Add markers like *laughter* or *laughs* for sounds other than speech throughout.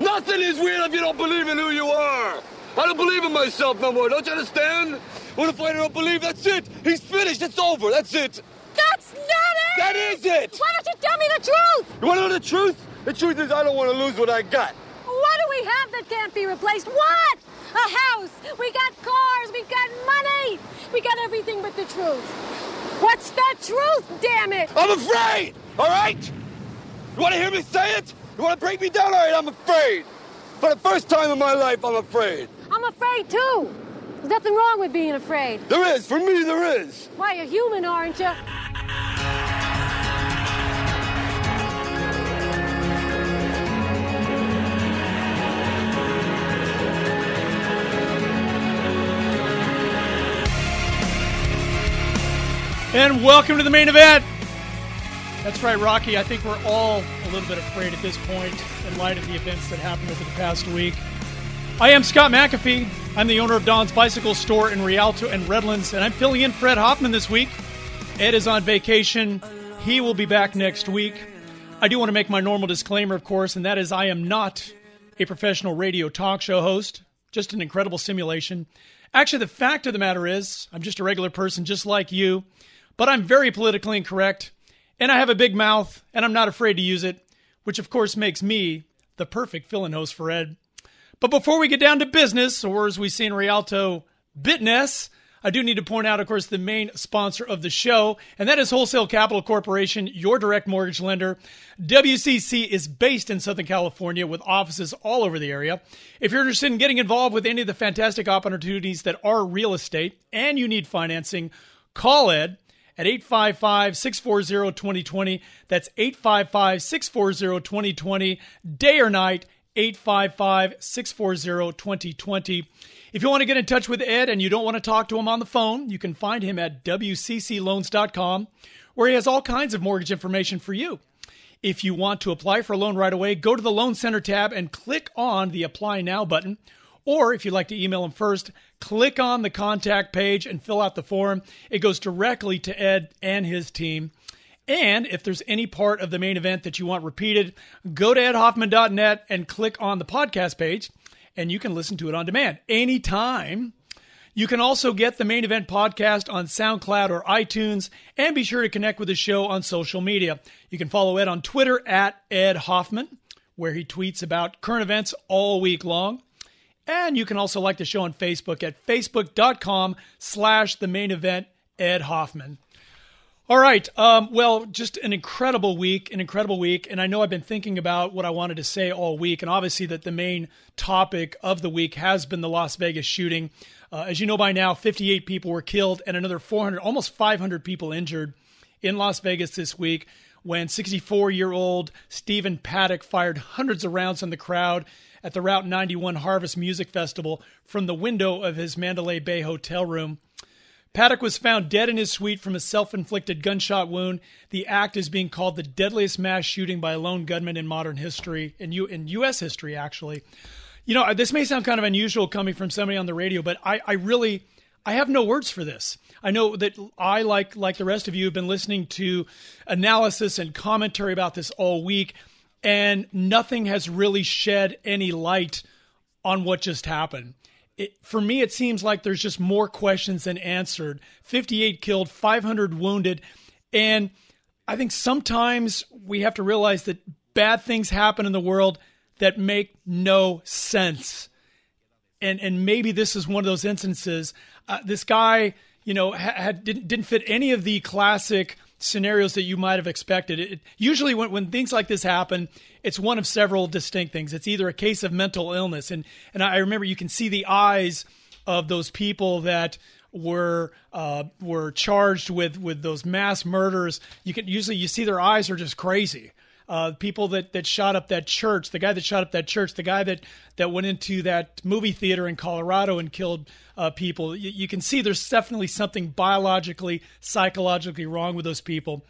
Nothing is real if you don't believe in who you are. I don't believe in myself no more. Don't you understand? When a fighter don't believe, that's it. He's finished. It's over. That's it. That's not it! That is it! Why don't you tell me the truth? You want to know the truth? The truth is I don't want to lose what I got. What do we have that can't be replaced? What? A house. We got cars. We got money. We got everything but the truth. What's the truth, damn it? I'm afraid! All right? You want to hear me say it? You want to break me down? All right, I'm afraid. For the first time in my life, I'm afraid. I'm afraid too. There's nothing wrong with being afraid. There is. For me, there is. Why, you're human, aren't you? And welcome to the main event. That's right, Rocky. I think we're all a little bit afraid at this point in light of the events that happened over the past week. I am Scott McAfee. I'm the owner of Don's Bicycle Store in Rialto and Redlands, and I'm filling in for Ed Hoffman this week. Ed is on vacation. He will be back next week. I do want to make my normal disclaimer, of course, and that is I am not a professional radio talk show host, just an incredible simulation. Actually, the fact of the matter is, I'm just a regular person just like you, but I'm very politically incorrect, and I have a big mouth, and I'm not afraid to use it, which of course makes me the perfect fill in host for Ed. But before we get down to business, or as we see in Rialto, bitness, I do need to point out, of course, the main sponsor of the show, and that is Wholesale Capital Corporation, your direct mortgage lender. WCC is based in Southern California with offices all over the area. If you're interested in getting involved with any of the fantastic opportunities that are real estate and you need financing, call Ed at 855 640 2020. That's 855 640 2020, day or night. 855 640 2020. If you want to get in touch with Ed and you don't want to talk to him on the phone, you can find him at WCCLoans.com, where he has all kinds of mortgage information for you. If you want to apply for a loan right away, go to the Loan Center tab and click on the Apply Now button. Or if you'd like to email him first, click on the contact page and fill out the form. It goes directly to Ed and his team. And if there's any part of the main event that you want repeated, go to edhoffman.net and click on the podcast page, and you can listen to it on demand anytime. You can also get the main event podcast on SoundCloud or iTunes, and be sure to connect with the show on social media. You can follow Ed on Twitter at Ed Hoffman, where he tweets about current events all week long. And you can also like the show on Facebook at facebook.com slash the main event Ed Hoffman. All right. Um, well, just an incredible week, an incredible week. And I know I've been thinking about what I wanted to say all week. And obviously, that the main topic of the week has been the Las Vegas shooting. Uh, as you know by now, 58 people were killed and another 400, almost 500 people injured in Las Vegas this week when 64 year old Stephen Paddock fired hundreds of rounds on the crowd at the Route 91 Harvest Music Festival from the window of his Mandalay Bay hotel room. Paddock was found dead in his suite from a self inflicted gunshot wound. The act is being called the deadliest mass shooting by a lone gunman in modern history, in, U- in U.S. history, actually. You know, this may sound kind of unusual coming from somebody on the radio, but I, I really. I have no words for this. I know that I, like like the rest of you, have been listening to analysis and commentary about this all week, and nothing has really shed any light on what just happened it, for me, it seems like there's just more questions than answered. 58 killed, 500 wounded. And I think sometimes we have to realize that bad things happen in the world that make no sense. And, and maybe this is one of those instances. Uh, this guy, you know, had, didn't, didn't fit any of the classic scenarios that you might have expected. It, usually, when, when things like this happen, it's one of several distinct things. It's either a case of mental illness, and and I remember you can see the eyes of those people that were uh, were charged with with those mass murders. You can usually you see their eyes are just crazy. Uh, people that, that shot up that church, the guy that shot up that church, the guy that, that went into that movie theater in Colorado and killed uh, people. You, you, can see there's definitely something biologically, psychologically wrong with those people.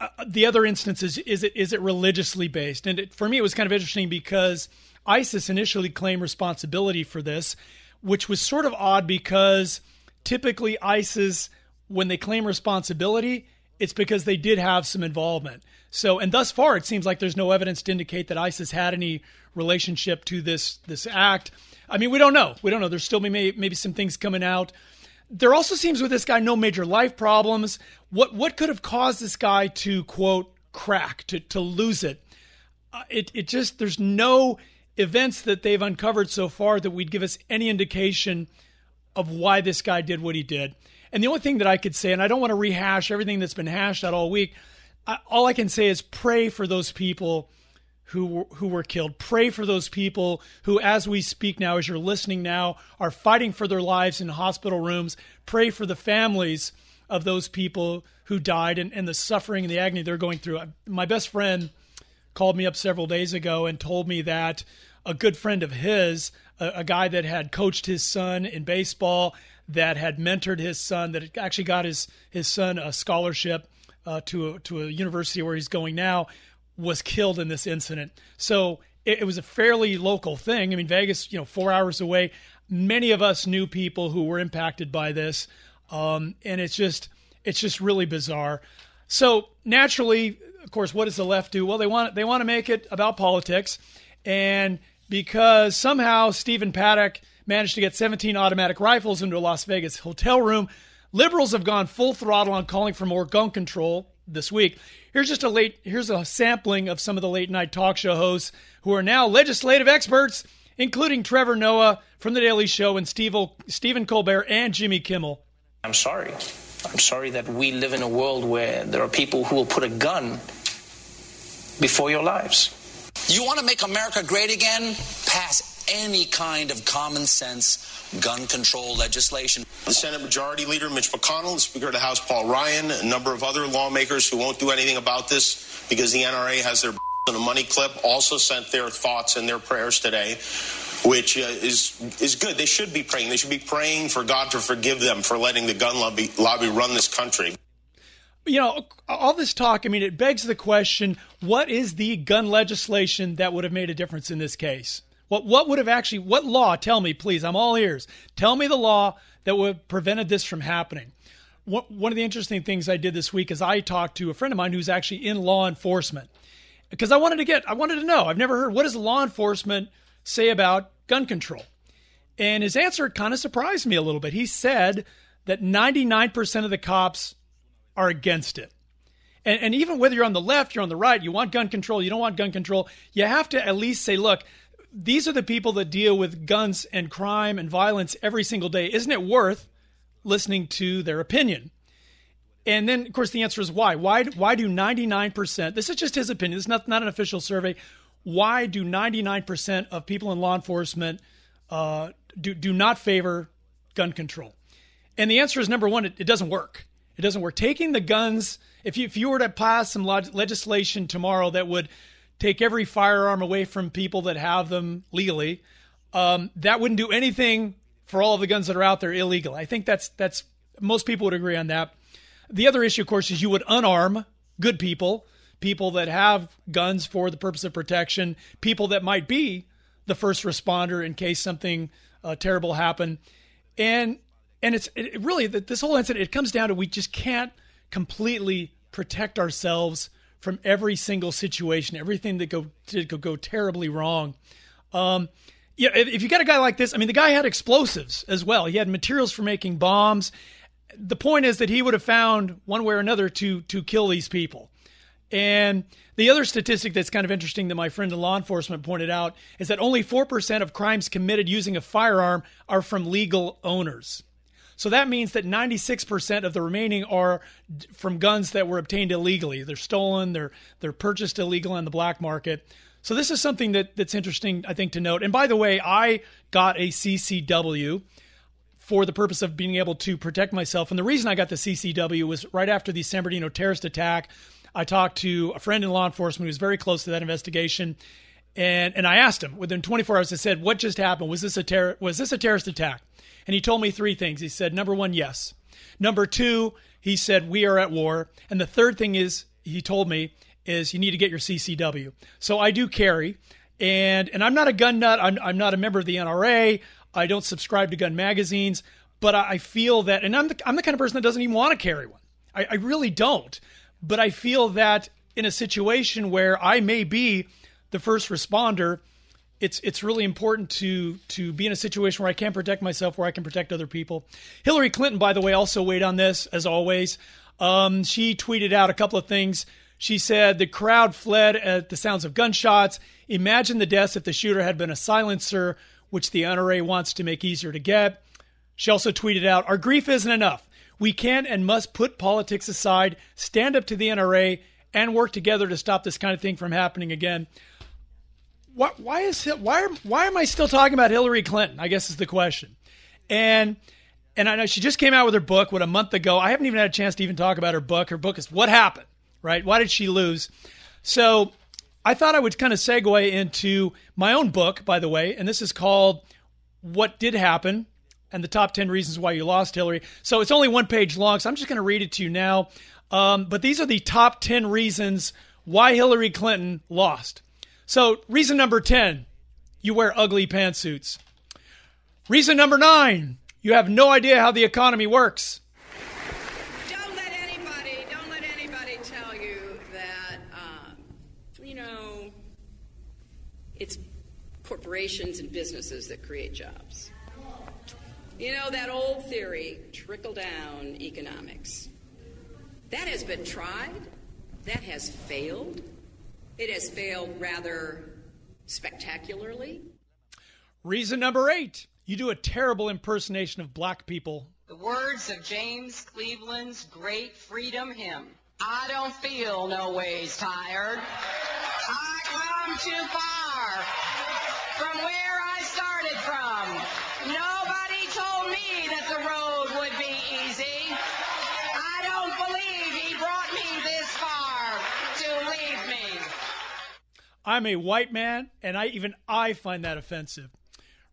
Uh, the other instance is is it is it religiously based? And it, for me, it was kind of interesting because ISIS initially claimed responsibility for this, which was sort of odd because typically ISIS, when they claim responsibility, it's because they did have some involvement. So, and thus far, it seems like there's no evidence to indicate that ISIS had any relationship to this this act. I mean, we don't know. We don't know. There's still maybe maybe some things coming out. There also seems with this guy no major life problems. What what could have caused this guy to quote crack to to lose it? Uh, it it just there's no events that they've uncovered so far that would give us any indication of why this guy did what he did. And the only thing that I could say, and I don't want to rehash everything that's been hashed out all week, All I can say is pray for those people who who were killed. Pray for those people who, as we speak now, as you're listening now, are fighting for their lives in hospital rooms. Pray for the families of those people who died and, and the suffering and the agony they're going through. My best friend called me up several days ago and told me that a good friend of his, a, a guy that had coached his son in baseball, that had mentored his son, that actually got his his son a scholarship uh, to a, to a university where he's going now, was killed in this incident. So it, it was a fairly local thing. I mean, Vegas, you know, four hours away. Many of us knew people who were impacted by this, um, and it's just it's just really bizarre. So naturally, of course, what does the left do? Well, they want they want to make it about politics, and because somehow Stephen Paddock managed to get 17 automatic rifles into a Las Vegas hotel room, liberals have gone full throttle on calling for more gun control this week. Here's just a late here's a sampling of some of the late night talk show hosts who are now legislative experts, including Trevor Noah from the Daily Show and Steve, Stephen Colbert and Jimmy Kimmel. I'm sorry. I'm sorry that we live in a world where there are people who will put a gun before your lives. You want to make America great again? Pass any kind of common sense gun control legislation. The Senate Majority Leader Mitch McConnell, the Speaker of the House Paul Ryan, a number of other lawmakers who won't do anything about this because the NRA has their *laughs* in a money clip also sent their thoughts and their prayers today which uh, is is good. They should be praying. They should be praying for God to forgive them for letting the gun lobby, lobby run this country. You know, all this talk, I mean, it begs the question what is the gun legislation that would have made a difference in this case? What what would have actually what law? Tell me, please. I'm all ears. Tell me the law that would have prevented this from happening. One of the interesting things I did this week is I talked to a friend of mine who's actually in law enforcement because I wanted to get I wanted to know. I've never heard what does law enforcement say about gun control, and his answer kind of surprised me a little bit. He said that 99% of the cops are against it. And, and, even whether you're on the left, you're on the right, you want gun control, you don't want gun control, you have to at least say, look, these are the people that deal with guns and crime and violence every single day. Isn't it worth listening to their opinion? And then, of course, the answer is why. Why, why do 99%, this is just his opinion, is not, not an official survey. Why do 99% of people in law enforcement uh, do, do not favor gun control? And the answer is number one, it, it doesn't work. It doesn't work. Taking the guns, if you, if you were to pass some legislation tomorrow that would take every firearm away from people that have them legally, um, that wouldn't do anything for all of the guns that are out there illegal. I think that's that's most people would agree on that. The other issue, of course, is you would unarm good people, people that have guns for the purpose of protection, people that might be the first responder in case something uh, terrible happened, and and it's it really this whole incident. It comes down to we just can't completely protect ourselves from every single situation, everything that go did go, go terribly wrong. Um, yeah, if, if you got a guy like this, I mean, the guy had explosives as well. He had materials for making bombs. The point is that he would have found one way or another to to kill these people. And the other statistic that's kind of interesting that my friend in law enforcement pointed out is that only 4% of crimes committed using a firearm are from legal owners. So that means that 96% of the remaining are from guns that were obtained illegally. They're stolen, they're they're purchased illegal on the black market. So this is something that that's interesting I think to note. And by the way, I got a CCW for the purpose of being able to protect myself. And the reason I got the CCW was right after the San Bernardino terrorist attack. I talked to a friend in law enforcement who was very close to that investigation, and and I asked him within 24 hours. I said, "What just happened? Was this a terror? Was this a terrorist attack?" And he told me three things. He said, "Number one, yes. Number two, he said we are at war, and the third thing is he told me is you need to get your CCW. So I do carry, and and I'm not a gun nut. I'm I'm not a member of the NRA. I don't subscribe to gun magazines, but I feel that, and I'm the, I'm the kind of person that doesn't even want to carry one. I, I really don't. But I feel that in a situation where I may be the first responder, it's it's really important to to be in a situation where I can protect myself, where I can protect other people. Hillary Clinton, by the way, also weighed on this as always. Um, she tweeted out a couple of things. She said the crowd fled at the sounds of gunshots. Imagine the deaths if the shooter had been a silencer, which the NRA wants to make easier to get. She also tweeted out, Our grief isn't enough. We can and must put politics aside, stand up to the NRA, and work together to stop this kind of thing from happening again. Why, why is why why am I still talking about Hillary Clinton? I guess is the question. And and I know she just came out with her book what a month ago. I haven't even had a chance to even talk about her book. Her book is What Happened, right? Why did she lose? So I thought I would kind of segue into my own book, by the way, and this is called What Did Happen and the Top 10 Reasons Why You Lost Hillary. So it's only one page long, so I'm just going to read it to you now. Um, but these are the top 10 reasons why Hillary Clinton lost. So, reason number 10, you wear ugly pantsuits. Reason number nine, you have no idea how the economy works. Don't let anybody, don't let anybody tell you that, uh, you know, it's corporations and businesses that create jobs. You know, that old theory, trickle down economics. That has been tried, that has failed. It has failed rather spectacularly. Reason number eight you do a terrible impersonation of black people. The words of James Cleveland's great freedom hymn I don't feel no ways tired. I come too far from where I started from. Nobody told me that the road would be easy. I don't believe he brought me this far to leave me. I'm a white man, and I even I find that offensive.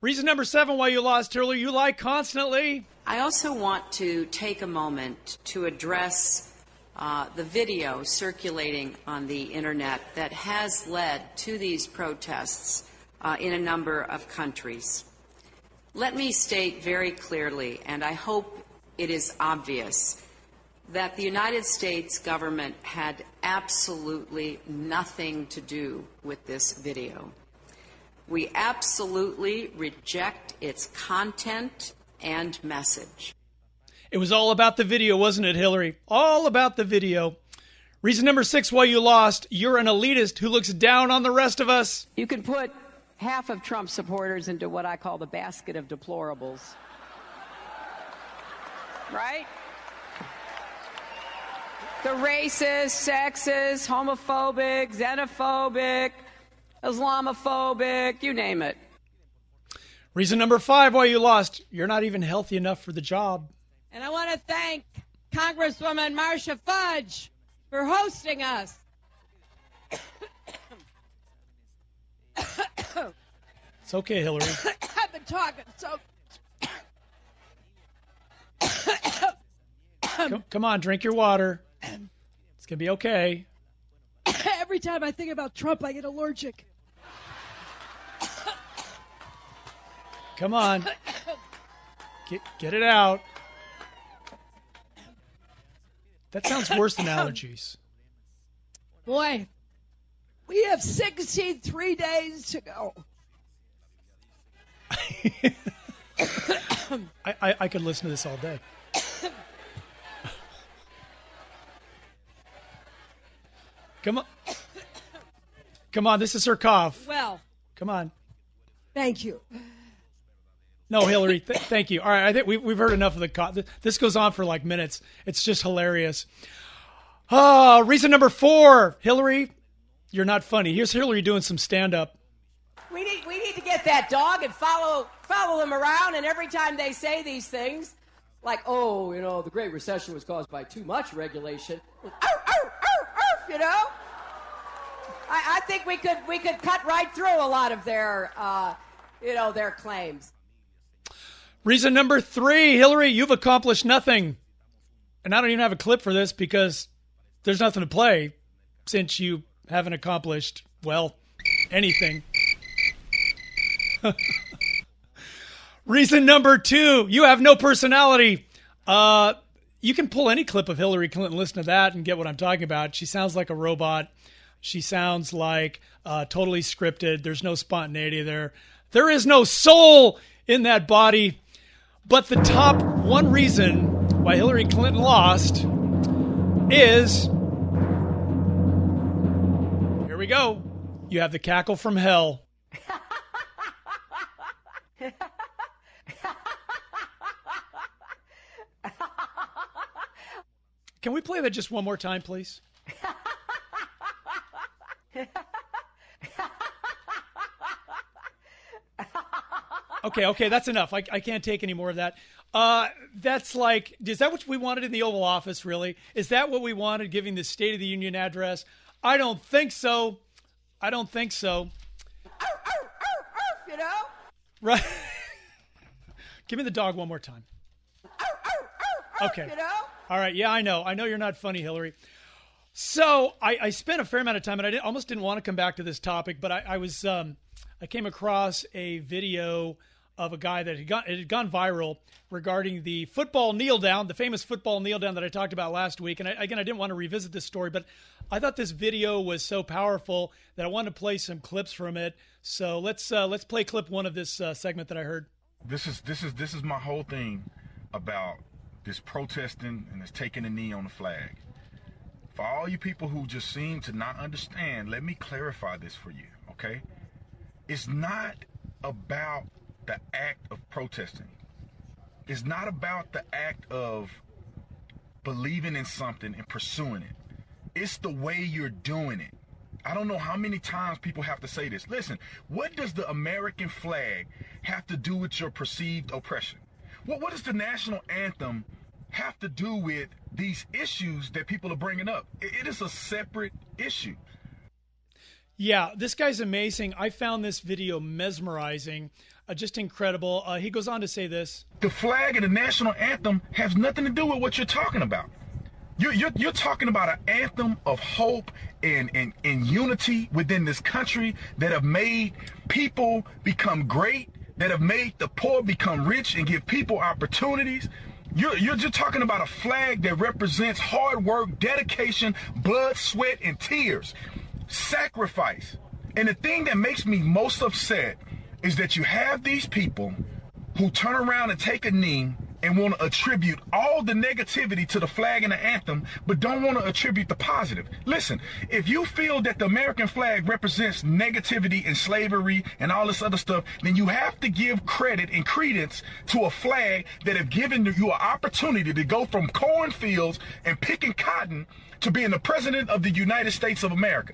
Reason number seven why you lost Hillary, you lie constantly. I also want to take a moment to address uh, the video circulating on the internet that has led to these protests uh, in a number of countries. Let me state very clearly, and I hope it is obvious, that the United States government had absolutely nothing to do with this video. We absolutely reject its content and message. It was all about the video, wasn't it, Hillary? All about the video. Reason number six why you lost you're an elitist who looks down on the rest of us. You can put half of Trump supporters into what I call the basket of deplorables. Right? The racist, sexist, homophobic, xenophobic, Islamophobic, you name it. Reason number five why you lost you're not even healthy enough for the job. And I want to thank Congresswoman Marcia Fudge for hosting us. *coughs* It's okay, Hillary. *coughs* I've been talking so. *coughs* come, come on, drink your water. It's going to be okay. *coughs* Every time I think about Trump, I get allergic. *coughs* Come on. Get, get it out. That sounds worse than *coughs* allergies. Boy, we have 63 days to go. I, I, I could listen to this all day. Come on. Come on, this is her cough. Well, Come on. thank you. No, Hillary, th- thank you. All right, I think we, we've heard enough of the cough. This goes on for like minutes. It's just hilarious. Oh, reason number four, Hillary, you're not funny. Here's Hillary doing some stand up. We need, we need to get that dog and follow, follow them around, and every time they say these things, like, oh, you know, the Great Recession was caused by too much regulation. Arr, arr, arr, you know. I, I, think we could we could cut right through a lot of their uh, you know their claims. Reason number three, Hillary, you've accomplished nothing, and I don't even have a clip for this because there's nothing to play since you haven't accomplished well anything. *laughs* Reason number two, you have no personality. Uh, you can pull any clip of Hillary Clinton, listen to that, and get what I'm talking about. She sounds like a robot. She sounds like uh, totally scripted. There's no spontaneity there. There is no soul in that body. But the top one reason why Hillary Clinton lost is here we go. You have the cackle from hell. *laughs* Can we play that just one more time, please? okay, okay, that's enough. I, I can't take any more of that. Uh, that's like, is that what we wanted in the Oval Office, really? Is that what we wanted giving the State of the Union address? I don't think so. I don't think so. You know? Right. *laughs* Give me the dog one more time. Okay. You know? All right. Yeah, I know. I know you're not funny, Hillary. So I, I spent a fair amount of time, and I did, almost didn't want to come back to this topic, but I, I was um, I came across a video of a guy that had gone, it had gone viral regarding the football kneel down, the famous football kneel down that I talked about last week. And I, again, I didn't want to revisit this story, but I thought this video was so powerful that I wanted to play some clips from it. So let's uh, let's play clip one of this uh, segment that I heard. This is this is this is my whole thing about this protesting and this taking a knee on the flag. For all you people who just seem to not understand, let me clarify this for you, okay? It's not about the act of protesting. It's not about the act of believing in something and pursuing it. It's the way you're doing it. I don't know how many times people have to say this. Listen, what does the American flag have to do with your perceived oppression? What, what does the national anthem have to do with these issues that people are bringing up? it, is a separate issue. Yeah, this guy's amazing. I found this video mesmerizing, uh, just incredible. Uh, he goes on to say this The flag and the national anthem has nothing to do with what you're talking about. You're, you're, you're talking about an anthem of hope and, and, and unity within this country that have made people become great, that have made the poor become rich and give people opportunities. You're, you're just talking about a flag that represents hard work, dedication, blood, sweat, and tears, sacrifice. And the thing that makes me most upset is that you have these people who turn around and take a knee and want to attribute all the negativity to the flag and the anthem, but don't want to attribute the positive. Listen, if you feel that the American flag represents negativity and slavery and all this other stuff, then you have to give credit and credence to a flag that have given you an opportunity to go from cornfields and picking cotton to being the president of the United States of America.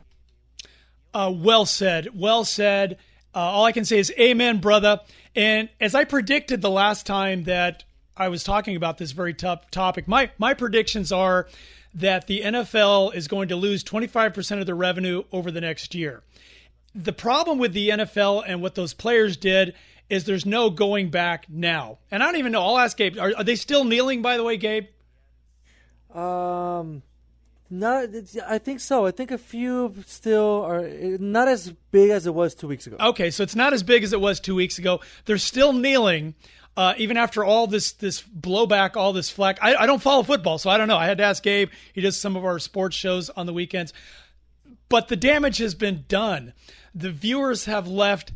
Uh, well said. Well said. Uh, all I can say is amen, brother. And as I predicted the last time that I was talking about this very tough topic. My my predictions are that the NFL is going to lose 25% of their revenue over the next year. The problem with the NFL and what those players did is there's no going back now. And I don't even know. I'll ask Gabe. Are, are they still kneeling? By the way, Gabe. Um, not. I think so. I think a few still are not as big as it was two weeks ago. Okay, so it's not as big as it was two weeks ago. They're still kneeling uh, even after all this this blowback, all this flack. I, I don't follow football, so I don't know. I had to ask Gabe. He does some of our sports shows on the weekends. But the damage has been done. The viewers have left,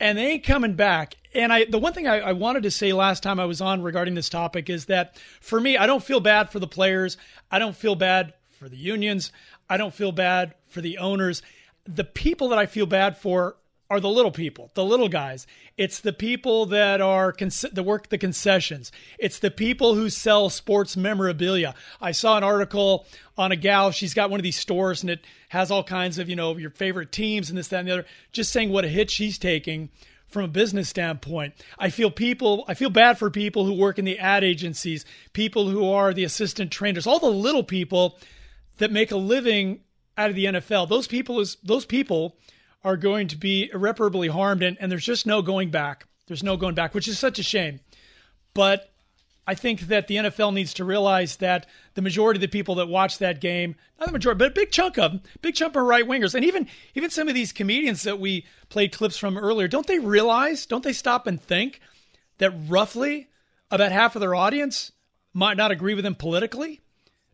and they ain't coming back. And I, the one thing I, I wanted to say last time I was on regarding this topic is that for me, I don't feel bad for the players. I don't feel bad for the unions. I don't feel bad for the owners. The people that I feel bad for are the little people, the little guys. It's the people that are that work the concessions. It's the people who sell sports memorabilia. I saw an article on a gal. She's got one of these stores and it has all kinds of you know your favorite teams and this that and the other. Just saying what a hit she's taking from a business standpoint. I feel people. I feel bad for people who work in the ad agencies, people who are the assistant trainers, all the little people that make a living out of the NFL. Those people is those people are going to be irreparably harmed, and, and there's just no going back. There's no going back, which is such a shame. But I think that the NFL needs to realize that the majority of the people that watch that game, not the majority, but a big chunk of them, big chunk of right wingers, and even even some of these comedians that we played clips from earlier, don't they realize? Don't they stop and think that roughly about half of their audience might not agree with them politically?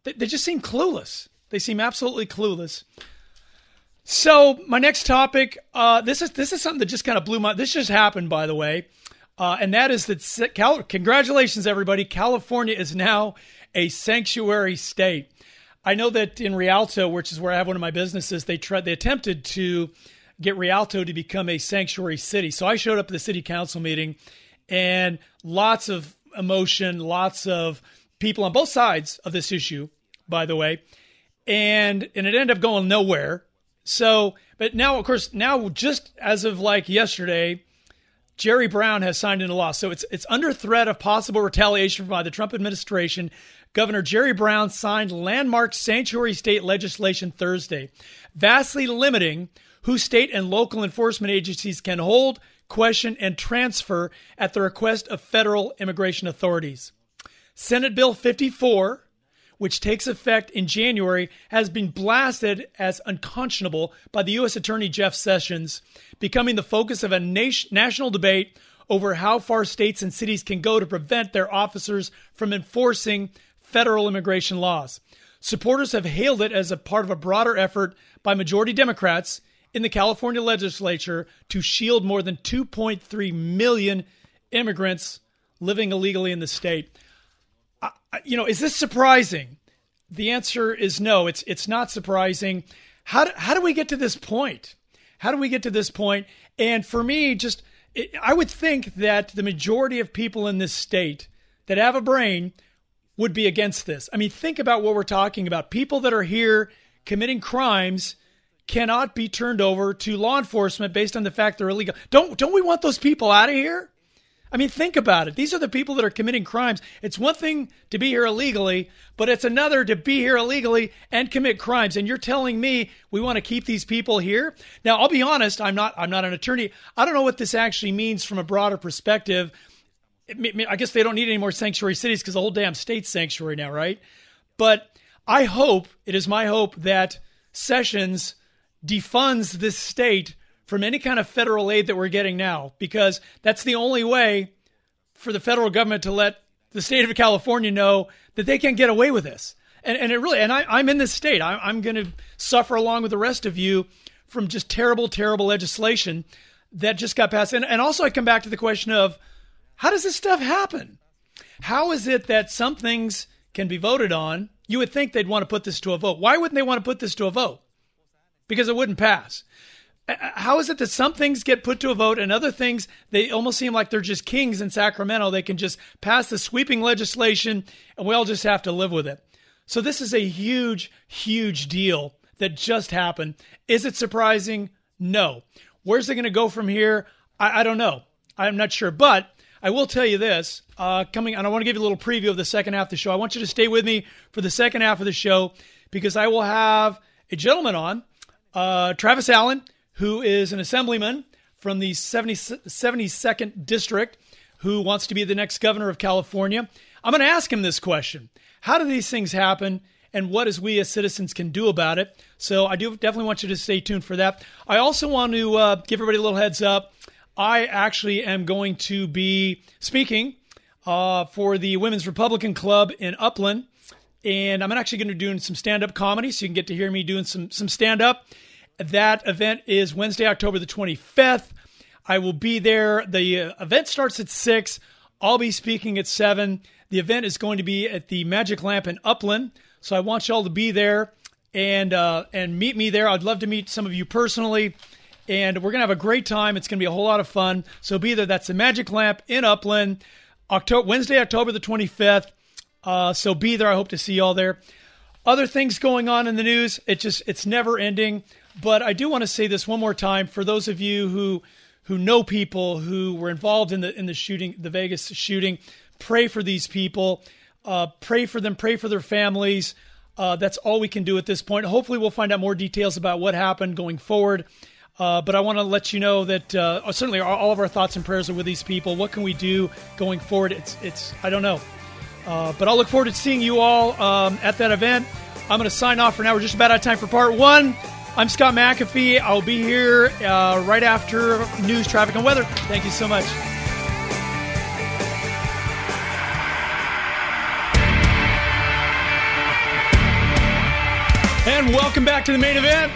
They, they just seem clueless. They seem absolutely clueless. So my next topic, uh, this is this is something that just kind of blew my. This just happened, by the way, uh, and that is that. Cal- congratulations, everybody! California is now a sanctuary state. I know that in Rialto, which is where I have one of my businesses, they tried. They attempted to get Rialto to become a sanctuary city. So I showed up at the city council meeting, and lots of emotion, lots of people on both sides of this issue, by the way, and and it ended up going nowhere so, but now, of course, now just as of like yesterday, Jerry Brown has signed into law. So it's it's under threat of possible retaliation by the Trump administration. Governor Jerry Brown signed landmark sanctuary state legislation Thursday, vastly limiting who state and local enforcement agencies can hold, question, and transfer at the request of federal immigration authorities. Senate Bill 54 which takes effect in January, has been blasted as unconscionable by the U.S. Attorney Jeff Sessions, becoming the focus of a nation- national debate over how far states and cities can go to prevent their officers from enforcing federal immigration laws. Supporters have hailed it as a part of a broader effort by majority Democrats in the California legislature to shield more than 2.3 million immigrants living illegally in the state you know, is this surprising? The answer is no. It's it's not surprising. How do, how do we get to this point? How do we get to this point? And for me, just I would think that the majority of people in this state that have a brain would be against this. I mean, think about what we're talking about. People that are here committing crimes cannot be turned over to law enforcement based on the fact they're illegal. Don't don't we want those people out of here? I mean, think about it. These are the people that are committing crimes. It's one thing to be here illegally, but it's another to be here illegally and commit crimes. And you're telling me we want to keep these people here? Now, I'll be honest. I'm not. I'm not an attorney. I don't know what this actually means from a broader perspective. I guess they don't need any more sanctuary cities because the whole damn state's sanctuary now, right? But I hope it is my hope that Sessions defunds this state from any kind of federal aid that we're getting now because that's the only way for the federal government to let the state of California know that they can't get away with this. And, and it really, and I, am in this state. I, I'm going to suffer along with the rest of you from just terrible, terrible legislation that just got passed. And, and also, I come back to the question of how does this stuff happen? How is it that some things can be voted on? You would think they'd want to put this to a vote. Why wouldn't they want to put this to a vote? Because it wouldn't pass. How is it that some things get put to a vote and other things they almost seem like they're just kings in Sacramento? They can just pass the sweeping legislation and we all just have to live with it. So this is a huge, huge deal that just happened. Is it surprising? No. Where's it going to go from here? I, I, don't know. I'm not sure, but I will tell you this. Uh, coming, and I want to give you a little preview of the second half of the show. I want you to stay with me for the second half of the show because I will have a gentleman on, uh, Travis Allen who is an assemblyman from the 70, 72nd District who wants to be the next governor of California. I'm going to ask him this question How do these things happen? And what as we as citizens can do about it. So I do definitely want you to stay tuned for that. I also want to uh, give everybody a little heads up. I actually am going to be speaking uh, for the Women's Republican Club in Upland, and I'm actually going to be doing some stand-up comedy, so you can get to hear me doing some some stand-up. That event is Wednesday, October the 25th. I will be there. The uh, event starts at 6. I'll be speaking at 7. The event is going to be at the Magic Lamp in Upland. So I want y'all to be there and uh, and meet me there. I'd love to meet some of you personally. And we're going to have a great time. It's going to be a whole lot of fun. So be there. That's the Magic Lamp in Upland, October, Wednesday, October the 25th. Uh, so be there. I hope to see y'all there. Other things going on in the news. It just it's never ending. But I do want to say this one more time for those of you who who know people who were involved in the in the shooting, the Vegas shooting. Pray for these people. Uh, pray for them. Pray for their families. Uh, that's all we can do at this point. Hopefully, we'll find out more details about what happened going forward. Uh, but I want to let you know that uh, certainly all of our thoughts and prayers are with these people. What can we do going forward? It's, it's I don't know. Uh, but I'll look forward to seeing you all um, at that event. I'm going to sign off for now. We're just about out of time for part one. I'm Scott McAfee. I'll be here uh, right after news, traffic, and weather. Thank you so much. And welcome back to the main event.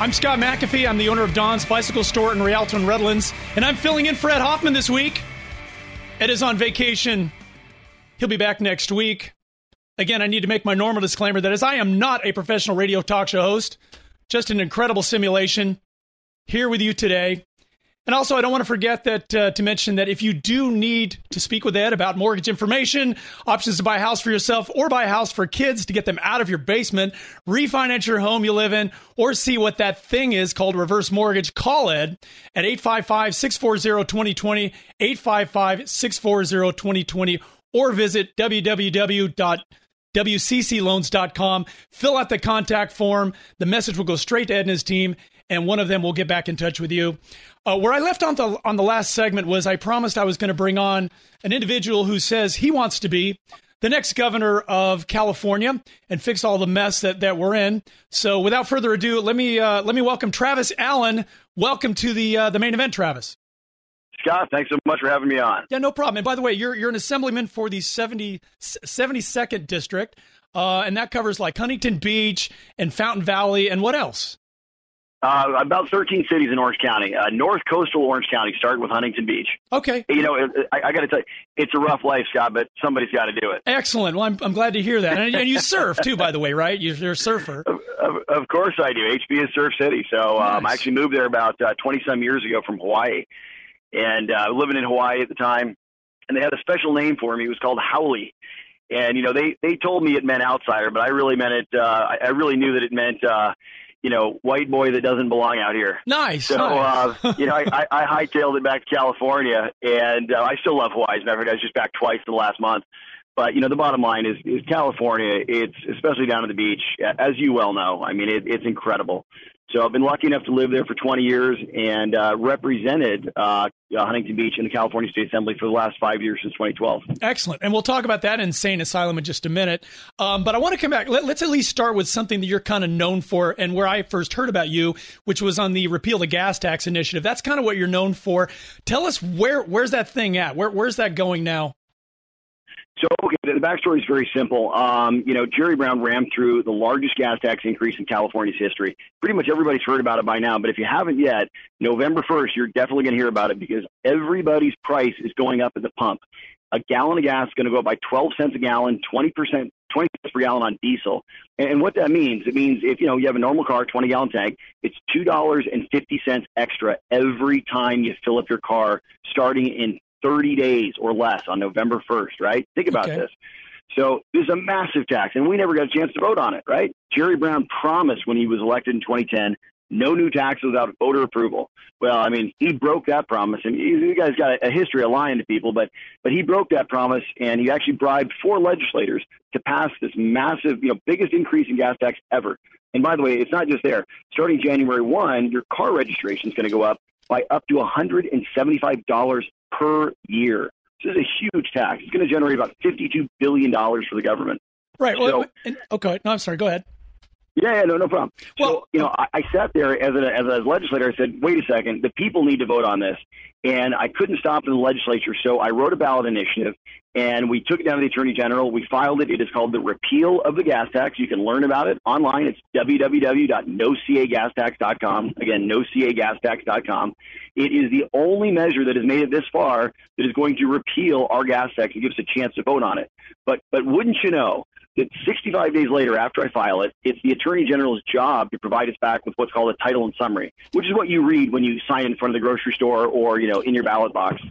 I'm Scott McAfee. I'm the owner of Don's Bicycle Store in Rialto and Redlands, and I'm filling in for Ed Hoffman this week. Ed is on vacation. He'll be back next week. Again, I need to make my normal disclaimer that as I am not a professional radio talk show host, just an incredible simulation here with you today. And also, I don't want to forget that uh, to mention that if you do need to speak with Ed about mortgage information, options to buy a house for yourself or buy a house for kids to get them out of your basement, refinance your home you live in, or see what that thing is called reverse mortgage, call Ed at 855 640 2020, 855 640 2020, or visit www.wccloans.com. Fill out the contact form. The message will go straight to Ed and his team, and one of them will get back in touch with you. Uh, where I left on the on the last segment was I promised I was going to bring on an individual who says he wants to be the next governor of California and fix all the mess that, that we're in. So without further ado, let me uh, let me welcome Travis Allen. Welcome to the uh, the main event, Travis. Scott, thanks so much for having me on. Yeah, no problem. And by the way, you're you're an assemblyman for the 70, 72nd district, uh, and that covers like Huntington Beach and Fountain Valley, and what else? Uh, about 13 cities in Orange County. Uh, North Coastal Orange County, starting with Huntington Beach. Okay. You know, I, I got to tell you, it's a rough life, Scott, but somebody's got to do it. Excellent. Well, I'm, I'm glad to hear that. And, and you surf too, by the way, right? You're, you're a surfer. Of, of, of, course I do. HB is Surf City. So um, I actually moved there about 20 uh, some years ago from Hawaii, and uh, living in Hawaii at the time. And they had a special name for me. It was called haole. And you know, they they told me it meant outsider, but I really meant it. Uh, I, I really knew that it meant. Uh, you know, white boy that doesn't belong out here. Nice. So, nice. uh, you know, I, I, I *laughs* hightailed it back to California, and uh, I still love Hawaii. As a matter of fact, I was just back twice in the last month. But you know, the bottom line is, is California. It's especially down at the beach, as you well know. I mean, it, it's incredible. So I've been lucky enough to live there for 20 years and uh, represented uh, Huntington Beach in the California State Assembly for the last five years since 2012. Excellent. And we'll talk about that insane asylum in just a minute. Um, but I want to come back. Let, us at least start with something that you're kind of known for and where I first heard about you, which was on the Repeal the Gas Tax initiative. That's kind of what you're known for. Tell us where where's that thing at? Where, where's that going now? So okay, the backstory is very simple. Um, you know, Jerry Brown ran through the largest gas tax increase in California's history. Pretty much everybody's heard about it by now, but if you haven't yet, November 1st, you're definitely going to hear about it because everybody's price is going up at the pump. A gallon of gas is going to go up by 12 cents a gallon, 20%, 20 cents per gallon on diesel. And what that means, it means if, you know, you have a normal car, 20 gallon tank, it's $2.50 extra every time you fill up your car starting in 30 days or less on November 1st, right? Think about Okay. this. So there's a massive tax, and we never got a chance to vote on it, right? Jerry Brown promised when he was elected in 2010 no new taxes without voter approval. Well, I mean, he broke that promise, and you guys got a, history of lying to people, but but he broke that promise, and he actually bribed four legislators to pass this massive, you know, biggest increase in gas tax ever. And by the way, it's not just there. Starting January 1, your car registration is going to go up by up to $175 per year. This is a huge tax. It's going to generate about $52 billion for the government. Right. Well, So- and, okay. No, I'm sorry. Go ahead. Yeah, yeah, no, no problem. Well, you know, I, I sat there as a, as a legislator. I said, wait a second, the people need to vote on this. And I couldn't stop in the legislature, so I wrote a ballot initiative and we took it down to the Attorney General. We filed it. It is called the Repeal of the Gas Tax. You can learn about it online. It's www.nocagastax.com. Again, nocagastax.com. It is the only measure that has made it this far that is going to repeal our gas tax and give us a chance to vote on it. But but wouldn't you know that 65 days later, after I file it, it's the Attorney General's job to provide us back with what's called a title and summary, which is what you read when you sign in front of the grocery store or you know in your ballot box.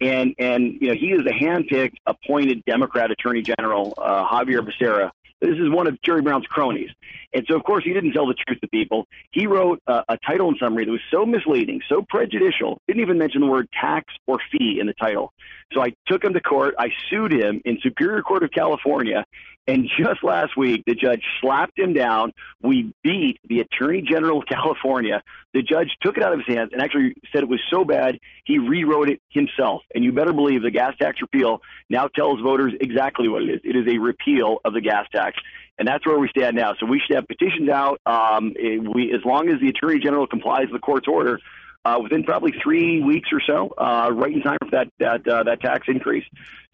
And and you know he is a handpicked, appointed Democrat Attorney General, uh, Xavier Becerra, This is one of Jerry Brown's cronies. And so, of course, he didn't tell the truth to people. He wrote a, a title and summary that was so misleading, so prejudicial, didn't even mention the word tax or fee in the title. So I took him to court. I sued him in Superior Court of California. And just last week, the judge slapped him down. We beat the Attorney General of California. The judge took it out of his hands and actually said it was so bad, he rewrote it himself. And you better believe the gas tax repeal now tells voters exactly what it is. It is a repeal of the gas tax. And that's where we stand now. So we should have petitions out. Um, we, as long as the Attorney General complies with the court's order, uh, within probably three weeks or so, uh, right in time for that that uh, that tax increase.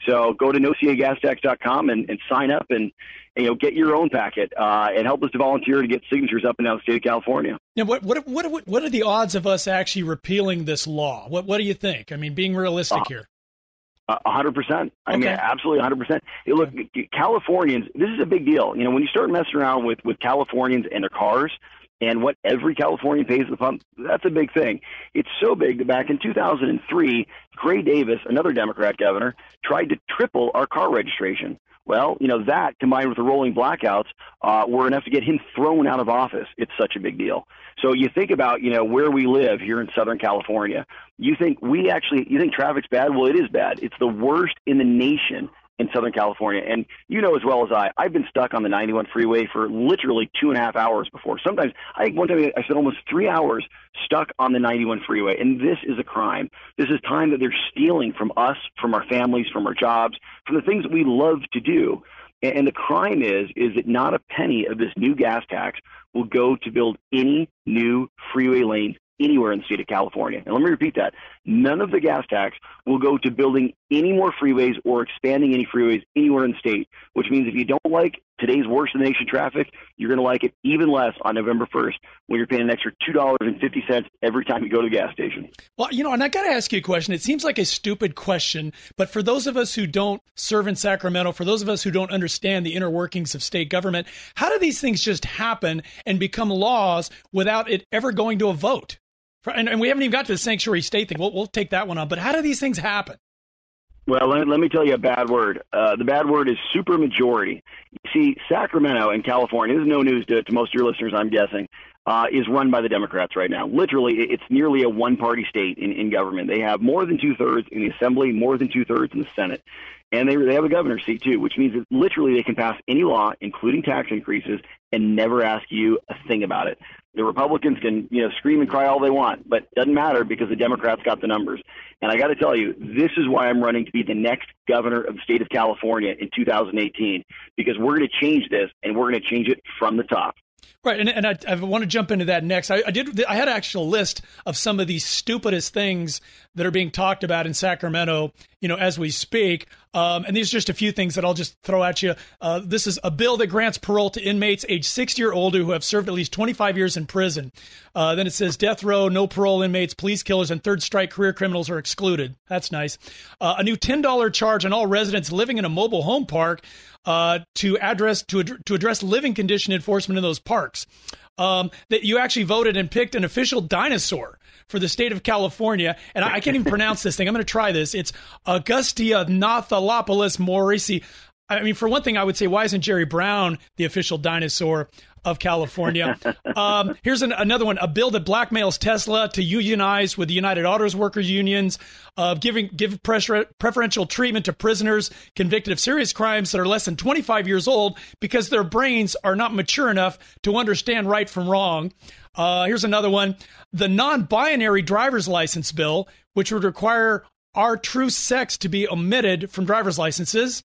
So go to nocagastax.com and, and sign up and, and, you know get your own packet uh, and help us to volunteer to get signatures up down the state of California. Now, what what what what are the odds of us actually repealing this law? What what do you think? I mean, being realistic Uh, here. A hundred percent. I mean, absolutely, hundred percent. Look, Californians. This is a big deal. You know, when you start messing around with with Californians and their cars and what every Californian pays the pump, that's a big thing. It's so big that back in 2003, Gray Davis, another Democrat governor, tried to triple our car registration. Well, you know that combined with the rolling blackouts uh, were enough to get him thrown out of office. It's such a big deal. So you think about you know where we live here in Southern California. You think we actually you think traffic's bad? Well, it is bad. It's the worst in the nation in Southern California. And you know as well as I, I've been stuck on the 91 freeway for literally two and a half hours before. Sometimes I think one time I spent almost three hours stuck on the 91 freeway. And this is a crime. This is time that they're stealing from us, from our families, from our jobs, from the things that we love to do. And the crime is is that not a penny of this new gas tax will go to build any new freeway lanes anywhere in the state of California. And let me repeat that. None of the gas tax will go to building any more freeways or expanding any freeways anywhere in the state, which means if you don't like today's worst in the nation traffic, you're going to like it even less on November 1st when you're paying an extra $2.50 every time you go to the gas station. Well, you know, and I got to ask you a question. It seems like a stupid question, but for those of us who don't serve in Sacramento, for those of us who don't understand the inner workings of state government, how do these things just happen and become laws without it ever going to a vote? And, and we haven't even got to the sanctuary state thing. We'll, we'll take that one on. But how do these things happen? Well, let, let me tell you a bad word. Uh, the bad word is supermajority. You see, Sacramento in California, this is no news to, to most of your listeners, I'm guessing, uh, is run by the Democrats right now. Literally, it's nearly a one party state in, in government. They have more than two thirds in the Assembly, more than two thirds in the Senate. And they, they have a governor's seat, too, which means that literally they can pass any law, including tax increases, and never ask you a thing about it. The Republicans can, you know, scream and cry all they want, but it doesn't matter because the Democrats got the numbers. And I got to tell you, this is why I'm running to be the next governor of the state of California in 2018 because we're going to change this and we're going to change it from the top. Right, and, and I, I want to jump into that next. I, I did. I had an actual list of some of the stupidest things that are being talked about in Sacramento, you know, as we speak. Um, and these are just a few things that I'll just throw at you. Uh, this is a bill that grants parole to inmates age 60 or older who have served at least 25 years in prison. Uh, then it says death row, no parole inmates, police killers, and third strike career criminals are excluded. That's nice. Uh, a new $10 charge on all residents living in a mobile home park uh, to address to, ad- to address living condition enforcement in those parks. Um, that you actually voted and picked an official dinosaur for the state of California, and I, I can't even pronounce this thing. I'm going to try this. It's Augustia Nathalopoulos Morisi. I mean, for one thing, I would say, why isn't Jerry Brown the official dinosaur of California? um, here's an, another one: a bill that blackmails Tesla to unionize with the United Autos Workers unions, uh, giving give pressure, preferential treatment to prisoners convicted of serious crimes that are less than 25 years old because their brains are not mature enough to understand right from wrong. Uh, here's another one: the non-binary driver's license bill, which would require our true sex to be omitted from driver's licenses.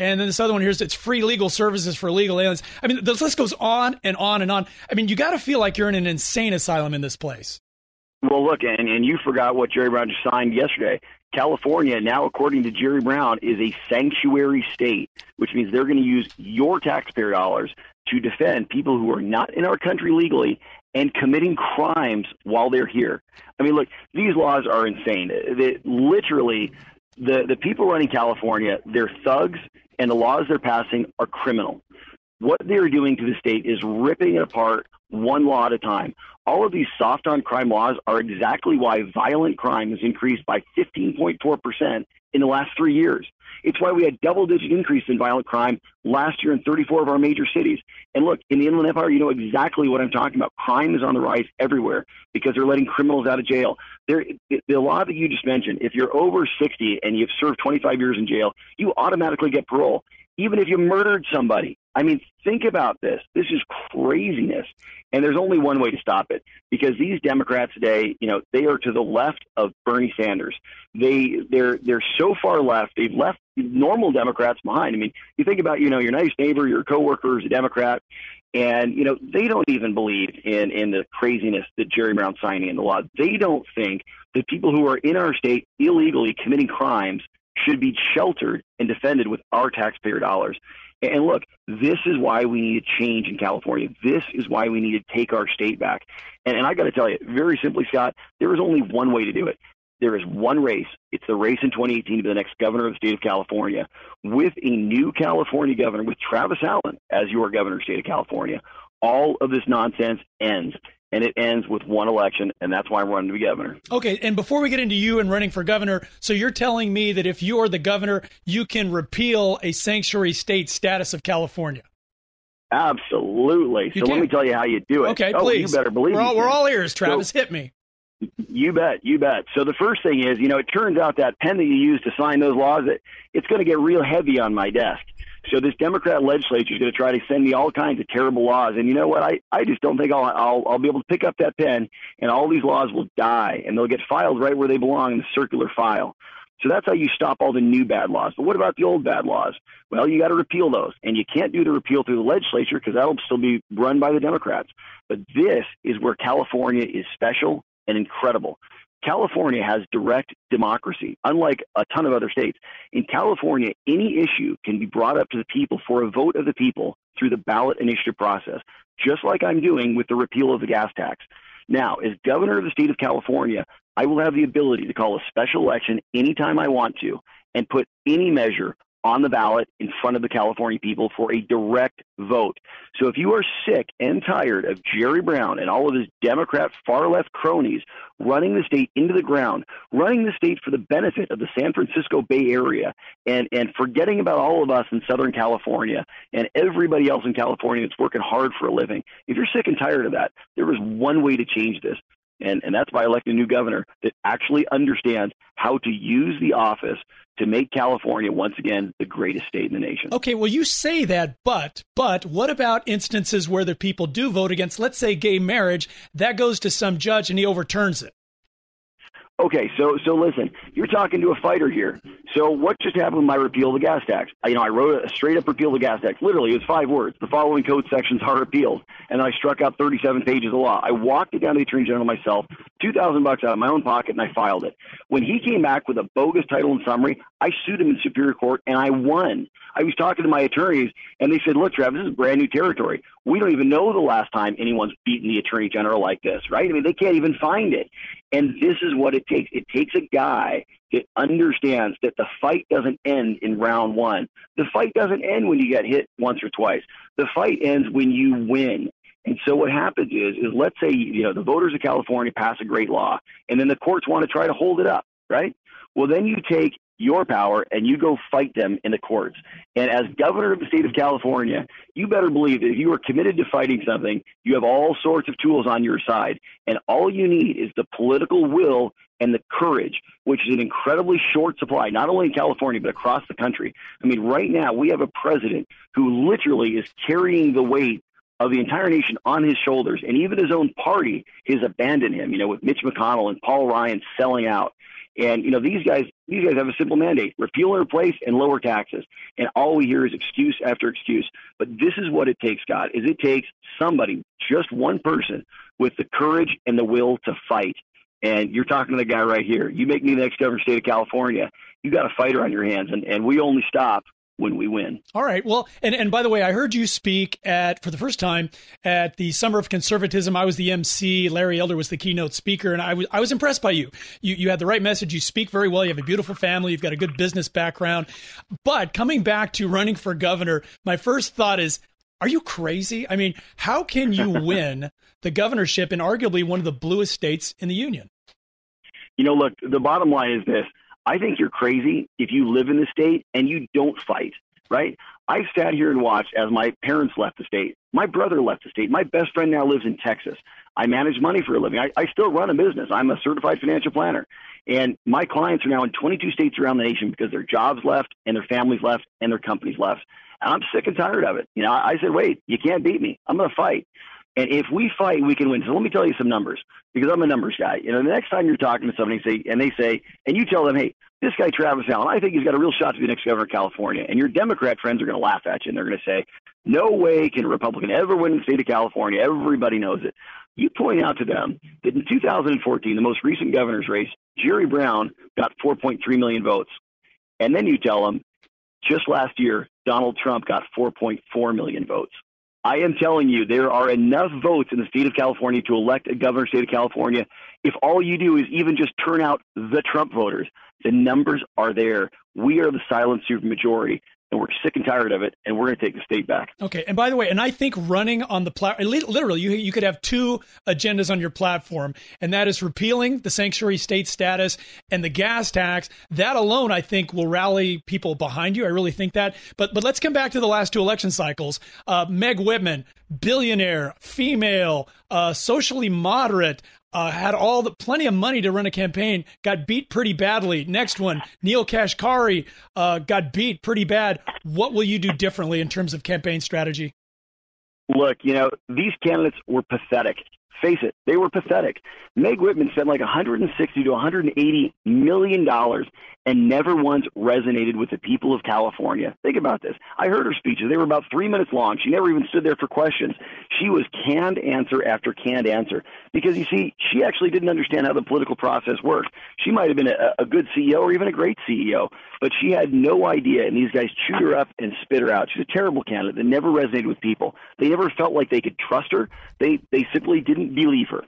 And then this other one here is it's free legal services for illegal aliens. I mean, this list goes on and on and on. I mean, you got to feel like you're in an insane asylum in this place. Well, look, and, and you forgot what Jerry Brown just signed yesterday. California, now according to Jerry Brown, is a sanctuary state, which means they're going to use your taxpayer dollars to defend people who are not in our country legally and committing crimes while they're here. I mean, look, these laws are insane. They, literally, the, the people running California, they're thugs, and the laws they're passing are criminal. What they're doing to the state is ripping it apart one law at a time. All of these soft on crime laws are exactly why violent crime has increased by 15.4% in the last three years. It's why we had double digit increase in violent crime last year in 34 of our major cities. And look, in the Inland Empire, you know exactly what I'm talking about. Crime is on the rise everywhere because they're letting criminals out of jail. The law that you just mentioned, if you're over 60 and you've served 25 years in jail, you automatically get parole, even if you murdered somebody. I mean, think about this. This is craziness. And there's only one way to stop it because these Democrats today, you know, they are to the left of Bernie Sanders. They they're they're so far left. They've left normal Democrats behind. I mean, you think about, you know, your nice neighbor, your coworker is a Democrat, and you know they don't even believe in in the craziness that Jerry Brown signing in the law. They don't think that people who are in our state illegally committing crimes should be sheltered and defended with our taxpayer dollars. And look, this is why we need a change in California. This is why we need to take our state back. And, and I got to tell you, very simply, Scott, there is only one way to do it. There is one race. It's the race in 2018 to be the next governor of the state of California. With a new California governor, with Travis Allen as your governor of the state of California, all of this nonsense ends and it ends with one election, and that's why I'm running to be governor. Okay, and before we get into you and running for governor, so you're telling me that if you're the governor, you can repeal a sanctuary state status of California? Absolutely. You so can. let me tell you how you do it. Okay, oh, please. You better believe we're all, we're all ears, Travis. So- Hit me. You bet, you bet. So the first thing is, you know, it turns out that pen that you use to sign those laws, that it's going to get real heavy on my desk. So this Democrat legislature is going to try to send me all kinds of terrible laws, and you know what? I, I just don't think I'll, I'll I'll be able to pick up that pen, and all these laws will die, and they'll get filed right where they belong in the circular file. So that's how you stop all the new bad laws. But what about the old bad laws? Well, you got to repeal those, and you can't do the repeal through the legislature because that'll still be run by the Democrats. But this is where California is special and incredible. California has direct democracy, unlike a ton of other states. In California, any issue can be brought up to the people for a vote of the people through the ballot initiative process, just like I'm doing with the repeal of the gas tax. Now, as governor of the state of California, I will have the ability to call a special election anytime I want to and put any measure on the ballot in front of the California people for a direct vote. So if you are sick and tired of Jerry Brown and all of his Democrat far left cronies running the state into the ground, running the state for the benefit of the San Francisco Bay Area, and, and forgetting about all of us in Southern California and everybody else in California that's working hard for a living, if you're sick and tired of that, there is one way to change this. And, and that's by electing a new governor that actually understands how to use the office to make California once again the greatest state in the nation. Okay, well, you say that, but but what about instances where the people do vote against, let's say, gay marriage? That goes to some judge and he overturns it. Okay, so so listen, you're talking to a fighter here. So what just happened with my repeal of the gas tax? I, you know, I wrote a straight up repeal of the gas tax. Literally, it was five words. The following code sections are repealed, and I struck out 37 pages of law. I walked it down to the attorney general myself, two thousand bucks out of my own pocket, and I filed it. When he came back with a bogus title and summary, I sued him in superior court, and I won. I was talking to my attorneys, and they said, "Look, Travis, this is brand new territory. We don't even know the last time anyone's beaten the attorney general like this, right? I mean, they can't even find it." And this is what it takes. It takes a guy that understands that the fight doesn't end in round one. The fight doesn't end when you get hit once or twice. The fight ends when you win. And so what happens is, is let's say you know the voters of California pass a great law, and then the courts want to try to hold it up, right? Well, then you take your power and you go fight them in the courts. And as governor of the state of California, you better believe that if you are committed to fighting something, you have all sorts of tools on your side. And all you need is the political will and the courage, which is an incredibly short supply, not only in California, but across the country. I mean, right now, we have a president who literally is carrying the weight of the entire nation on his shoulders, and even his own party has abandoned him. You know, with Mitch McConnell and Paul Ryan selling out, and you know these guys, these guys have a simple mandate: repeal and replace and lower taxes. And all we hear is excuse after excuse. But this is what it takes, Scott: is it takes somebody, just one person, with the courage and the will to fight. And you're talking to the guy right here. You make me the next governor of the state of California. You got a fighter on your hands, and, and we only stop when we win. All right. Well, and, and by the way, I heard you speak at for the first time at the Summer of Conservatism. I was the MC. Larry Elder was the keynote speaker, and I was I was impressed by you. You you had the right message. You speak very well. You have a beautiful family. You've got a good business background. But coming back to running for governor, my first thought is Are you crazy? I mean, how can you *laughs* win the governorship in arguably one of the bluest states in the union? You know, look, the bottom line is this. I think you're crazy if you live in the state and you don't fight, right? I've sat here and watched as my parents left the state. My brother left the state. My best friend now lives in Texas. I manage money for a living. I, I still run a business. I'm a certified financial planner. And my clients are now in 22 states around the nation because their jobs left and their families left and their companies left. And I'm sick and tired of it. You know, I, I said, wait, you can't beat me. I'm going to fight. And if we fight, we can win. So let me tell you some numbers because I'm a numbers guy. You know, the next time you're talking to somebody say, and they say, and you tell them, hey, this guy Travis Allen, I think he's got a real shot to be the next governor of California. And your Democrat friends are going to laugh at you and they're going to say, no way can a Republican ever win the state of California. Everybody knows it. You point out to them that in 2014, the most recent governor's race, Jerry Brown got 4.3 million votes. And then you tell them, just last year, Donald Trump got 4.4 million votes. I am telling you, there are enough votes in the state of California to elect a governor of the state of California. If all you do is even just turn out the Trump voters, the numbers are there. We are the silent supermajority and we're sick and tired of it, and we're going to take the state back. Okay. And by the way, and I think running on the platform, literally, you, you could have two agendas on your platform, and that is repealing the sanctuary state status and the gas tax. That alone, I think, will rally people behind you. I really think that. But but let's come back to the last two election cycles. Uh, Meg Whitman, billionaire, female, uh, socially moderate, uh, had all the plenty of money to run a campaign, got beat pretty badly. Next one, Neel Kashkari uh, got beat pretty bad. What will you do differently in terms of campaign strategy? Look, you know, these candidates were pathetic. Face it, they were pathetic. Meg Whitman spent like 160 to 180 million dollars and never once resonated with the people of California. Think about this. I heard her speeches. They were about three minutes long. She never even stood there for questions. She was canned answer after canned answer because, you see, she actually didn't understand how the political process worked. She might have been a, a good CEO or even a great CEO, but she had no idea, and these guys chewed her up and spit her out. She's a terrible candidate that never resonated with people. They never felt like they could trust her. They, they simply didn't believe her.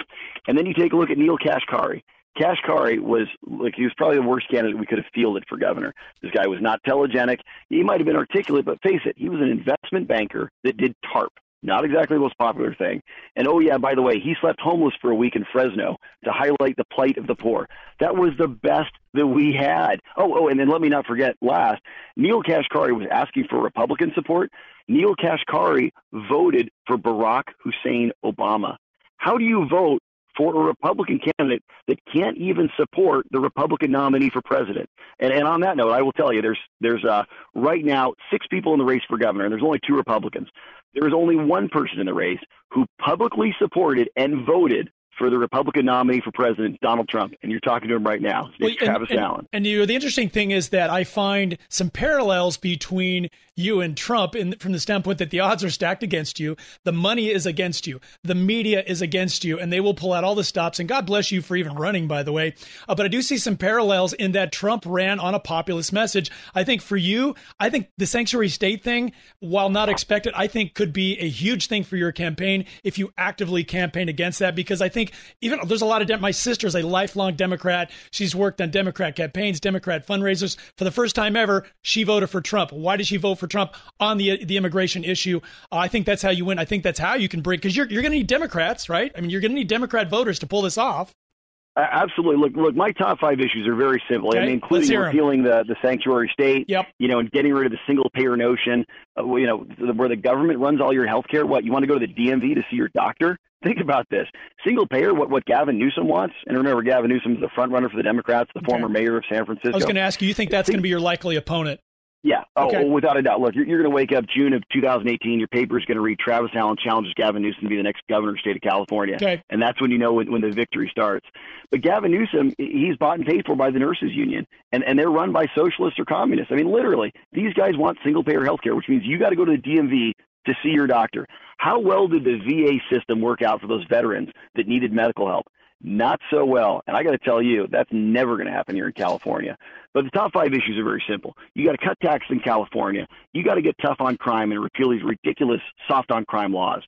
And then you take a look at Neel Kashkari. Kashkari was like he was probably the worst candidate we could have fielded for governor. This guy was not telegenic. He might have been articulate, but face it, he was an investment banker that did TARP. Not exactly the most popular thing. And oh yeah, by the way, he slept homeless for a week in Fresno to highlight the plight of the poor. That was the best that we had. Oh, oh, and then let me not forget last, Neel Kashkari was asking for Republican support. Neil Kashkari voted for Barack Hussein Obama. How do you vote for a Republican candidate that can't even support the Republican nominee for president. And, and on that note, I will tell you, there's there's uh, right now six people in the race for governor, and there's only two Republicans. There is only one person in the race who publicly supported and voted for the Republican nominee for president, Donald Trump, and you're talking to him right now. It's well, Travis and, Allen. And, and you know, the interesting thing is that I find some parallels between you and Trump in, from the standpoint that the odds are stacked against you, the money is against you, the media is against you, and they will pull out all the stops. And God bless you for even running, by the way. Uh, but I do see some parallels in that Trump ran on a populist message. I think for you, I think the sanctuary state thing, while not expected, I think could be a huge thing for your campaign if you actively campaign against that. Because I think even there's a lot of de- my sister's a lifelong Democrat. She's worked on Democrat campaigns, Democrat fundraisers. For the first time ever, she voted for Trump. Why did she vote for Trump on the the immigration issue? Uh, I think that's how you win. I think that's how you can break because you're you're going to need Democrats, right? I mean, you're going to need Democrat voters to pull this off. Absolutely. Look, look. My top five issues are very simple. Okay. I mean, including repealing the the sanctuary state. Yep. You know, and getting rid of the single payer notion. Uh, you know, where the government runs all your health care. What you want to go to the DMV to see your doctor? *laughs* Think about this. Single payer, what, what Gavin Newsom wants, and remember, Gavin Newsom's the front runner for the Democrats, the okay. former mayor of San Francisco. I was going to ask you, you think that's going to be your likely opponent? Yeah. Oh, okay. Oh, without a doubt. Look, you're, you're going to wake up June of 2018. Your paper is going to read Travis Allen challenges Gavin Newsom to be the next governor of the state of California. Okay. And that's when you know when, when the victory starts. But Gavin Newsom, he's bought and paid for by the nurses union, and, and they're run by socialists or communists. I mean, literally, these guys want single payer health care, which means you got to go to the DMV to see your doctor. How well did the VA system work out for those veterans that needed medical help? Not so well. And I got to tell you, that's never going to happen here in California. But the top five issues are very simple. You got to cut taxes in California. You got to get tough on crime and repeal these ridiculous soft on crime laws.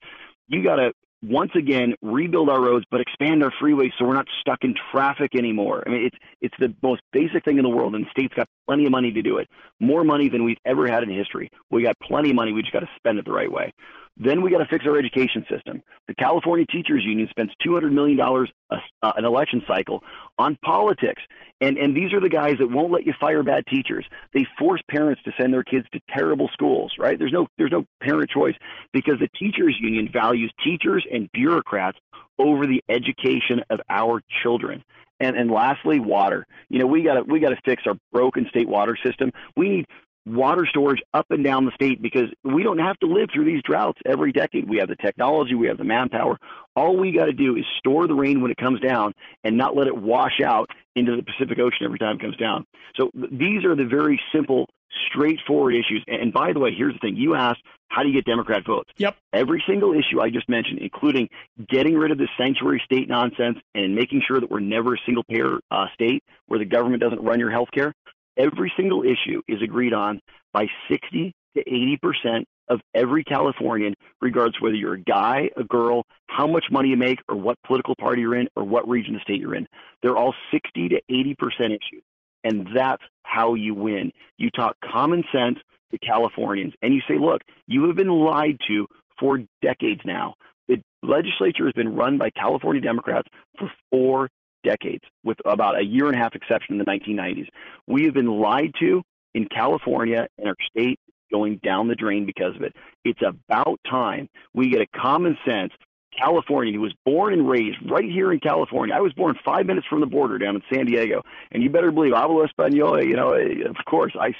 You got to once again rebuild our roads, but expand our freeways so we're not stuck in traffic anymore. I mean, it's it's the most basic thing in the world, and the state's got plenty of money to do it. More money than we've ever had in history. We got plenty of money. We just got to spend it the right way. Then we got to fix our education system. The California Teachers Union spends $200 million a, uh, an election cycle on politics. And, and these are the guys that won't let you fire bad teachers. They force parents to send their kids to terrible schools, right? There's no, there's no parent choice because the Teachers Union values teachers and bureaucrats over the education of our children. And, and lastly, water. You know, we got to we got to fix our broken state water system. We need water storage up and down the state because we don't have to live through these droughts every decade. We have the technology, we have the manpower. All we got to do is store the rain when it comes down and not let it wash out into the Pacific Ocean every time it comes down. So these are the very simple, straightforward issues. And by the way, here's the thing you asked, how do you get Democrat votes? Yep. Every single issue I just mentioned, including getting rid of the sanctuary state nonsense and making sure that we're never a single payer uh, state where the government doesn't run your health care, every single issue is agreed on by 60 to 80 percent of every Californian, regardless whether you're a guy, a girl, how much money you make, or what political party you're in, or what region of the state you're in. They're all 60 to 80 percent issues, and that's how you win. You talk common sense to Californians, and you say, "Look, you have been lied to for decades now." The legislature has been run by California Democrats for four decades, with about a year and a half exception in the 1990s. We have been lied to in California, and our state going down the drain because of it. It's about time we get a common sense Californian who was born and raised right here in California. I was born five minutes from the border down in San Diego, and you better believe hablo español. You know, of course, I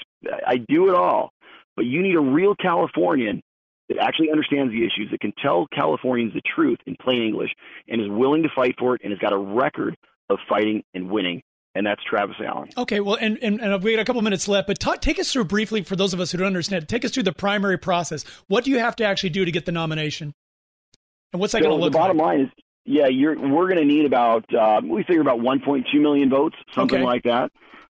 I do it all. But you need a real Californian that actually understands the issues, that can tell Californians the truth in plain English, and is willing to fight for it, and has got a record of fighting and winning. And that's Travis Allen. Okay, well, and, and, and we got a couple minutes left, but talk, take us through briefly for those of us who don't understand. Take us through the primary process. What do you have to actually do to get the nomination? And what's that so going to look the bottom like? line is, yeah, you're, we're going to need about uh, we figure about 1.2 million votes, something Okay. like that.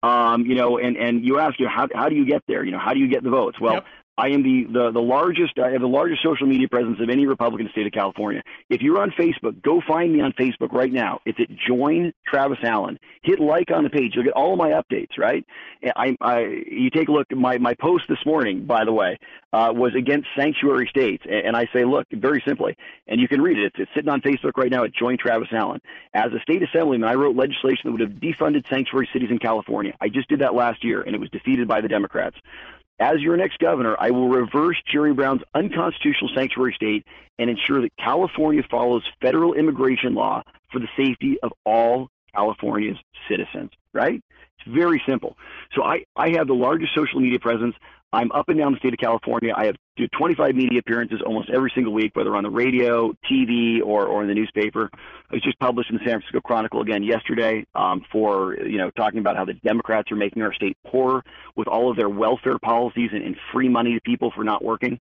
Um, you know, and and you ask, you know, how how do you get there? You know, how do you get the votes? Well. I am the, the, the largest, I have the largest social media presence of any Republican state of California. If you're on Facebook, go find me on Facebook right now. It's at Join Travis Allen. Hit like on the page. You'll get all of my updates, right? I, I, you take a look, my, my post this morning, by the way, uh, was against sanctuary states. And, and I say, look, very simply, and you can read it. It's, it's sitting on Facebook right now at Join Travis Allen. As a state assemblyman, I wrote legislation that would have defunded sanctuary cities in California. I just did that last year, and it was defeated by the Democrats. As your next governor, I will reverse Jerry Brown's unconstitutional sanctuary state and ensure that California follows federal immigration law for the safety of all California's citizens, right? It's very simple. So I, I have the largest social media presence. I'm up and down the state of California. I have do 25 media appearances almost every single week, whether on the radio, TV, or, or in the newspaper. I was just published in the San Francisco Chronicle again yesterday um, for you know talking about how the Democrats are making our state poor with all of their welfare policies and, and free money to people for not working.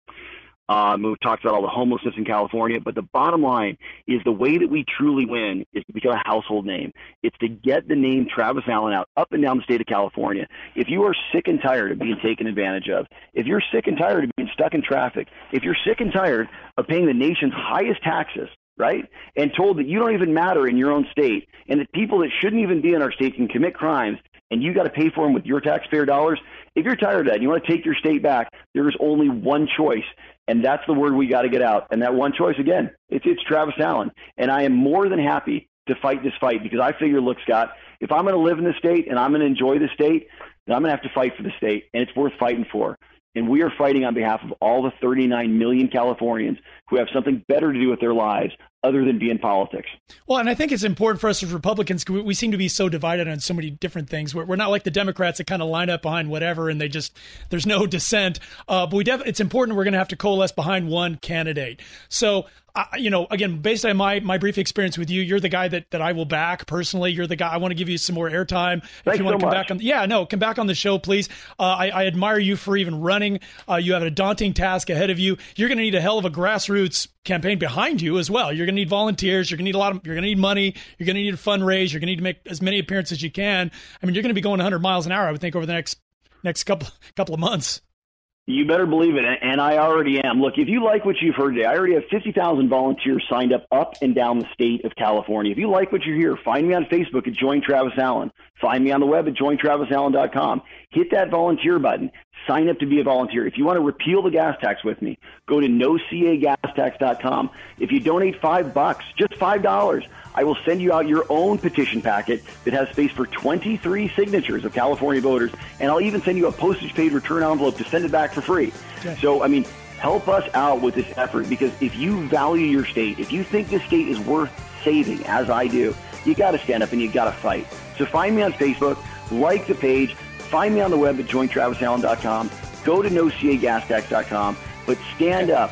Um, we talked about all the homelessness in California, but the bottom line is the way that we truly win is to become a household name. It's to get the name Travis Allen out up and down the state of California. If you are sick and tired of being taken advantage of, if you're sick and tired of being stuck in traffic, if you're sick and tired of paying the nation's highest taxes, right? And told that you don't even matter in your own state, and that people that shouldn't even be in our state can commit crimes, and you got to pay for them with your taxpayer dollars. If you're tired of that, and you want to take your state back. There is only one choice, and that's the word we got to get out. And that one choice, again, it's it's Travis Allen, and I am more than happy to fight this fight because I figure, look, Scott, if I'm going to live in the state and I'm going to enjoy the state, then I'm going to have to fight for the state, and it's worth fighting for. And we are fighting on behalf of all the 39 million Californians who have something better to do with their lives other than be in politics. Well, and I think it's important for us as Republicans. we seem to be so divided on so many different things. We're, we're not like the Democrats that kind of line up behind whatever, and they just there's no *laughs* dissent. Uh, but we def- it's important. We're going to have to coalesce behind one candidate. So. I you know, again, based on my my brief experience with you, you're the guy that, that I will back personally. You're the guy I want to give you some more airtime. If you want so to come much. back on, yeah, no, come back on the show, please. Uh, I, I admire you for even running. Uh, you have a daunting task ahead of you. You're going to need a hell of a grassroots campaign behind you as well. You're going to need volunteers. You're going to need a lot of. You're going to need money. You're going to need a fundraise. You're going to need to make as many appearances as you can. I mean, you're going to be going 100 miles an hour. I would think over the next next couple couple of months. You better believe it, and I already am. Look, if you like what you've heard today, I already have 50,000 volunteers signed up up and down the state of California. If you like what you hear, find me on Facebook at Join Travis Allen. Find me on the web at jointravisallen.com. hit that volunteer button. Sign up to be a volunteer. If you want to repeal the gas tax with me, go to nocagastax.com. If you donate five bucks, just five dollars, I will send you out your own petition packet that has space for 23 signatures of California voters, and I'll even send you a postage paid return envelope to send it back for free. Okay. So, I mean, help us out with this effort because if you value your state, if you think this state is worth saving, as I do, you got to stand up and you got to fight. So find me on Facebook, like the page, find me on the web at jointravisallen.com, go to nocagastax.com, but stand up,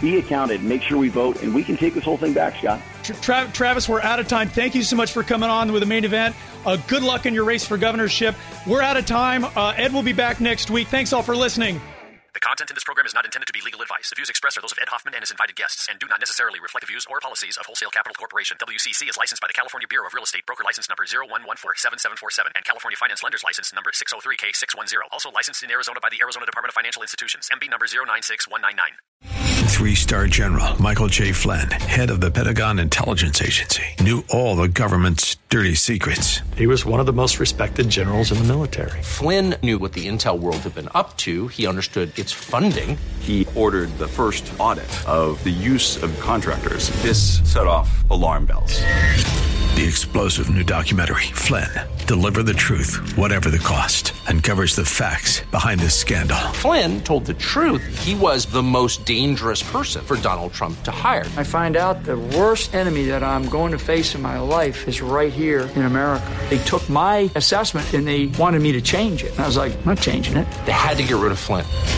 be accounted, make sure we vote, and we can take this whole thing back, Scott. Tra- Travis, we're out of time. Thank you so much for coming on with the main event. Uh, good luck in your race for governorship. We're out of time. Uh, Ed will be back next week. Thanks all for listening. The content in this program is not intended to be legal advice. The views expressed are those of Ed Hoffman and his invited guests and do not necessarily reflect the views or policies of Wholesale Capital Corporation. WCC is licensed by the California Bureau of Real Estate, broker license number 01147747 and California Finance Lenders License number 603K610. Also licensed in Arizona by the Arizona Department of Financial Institutions, MB number 096199. Three star general Michael J. Flynn, head of the Pentagon Intelligence Agency, knew all the government's dirty secrets. He was one of the most respected generals in the military. Flynn knew what the intel world had been up to. He understood its funding. He ordered the first audit of the use of contractors. This set off alarm bells. The explosive new documentary, Flynn, Deliver the Truth, Whatever the Cost, uncovers the facts behind this scandal. Flynn told the truth. He was the most dangerous person for Donald Trump to hire. I find out the worst enemy that I'm going to face in my life is right here in America. They took my assessment and they wanted me to change it. And I was like, I'm not changing it. They had to get rid of Flynn.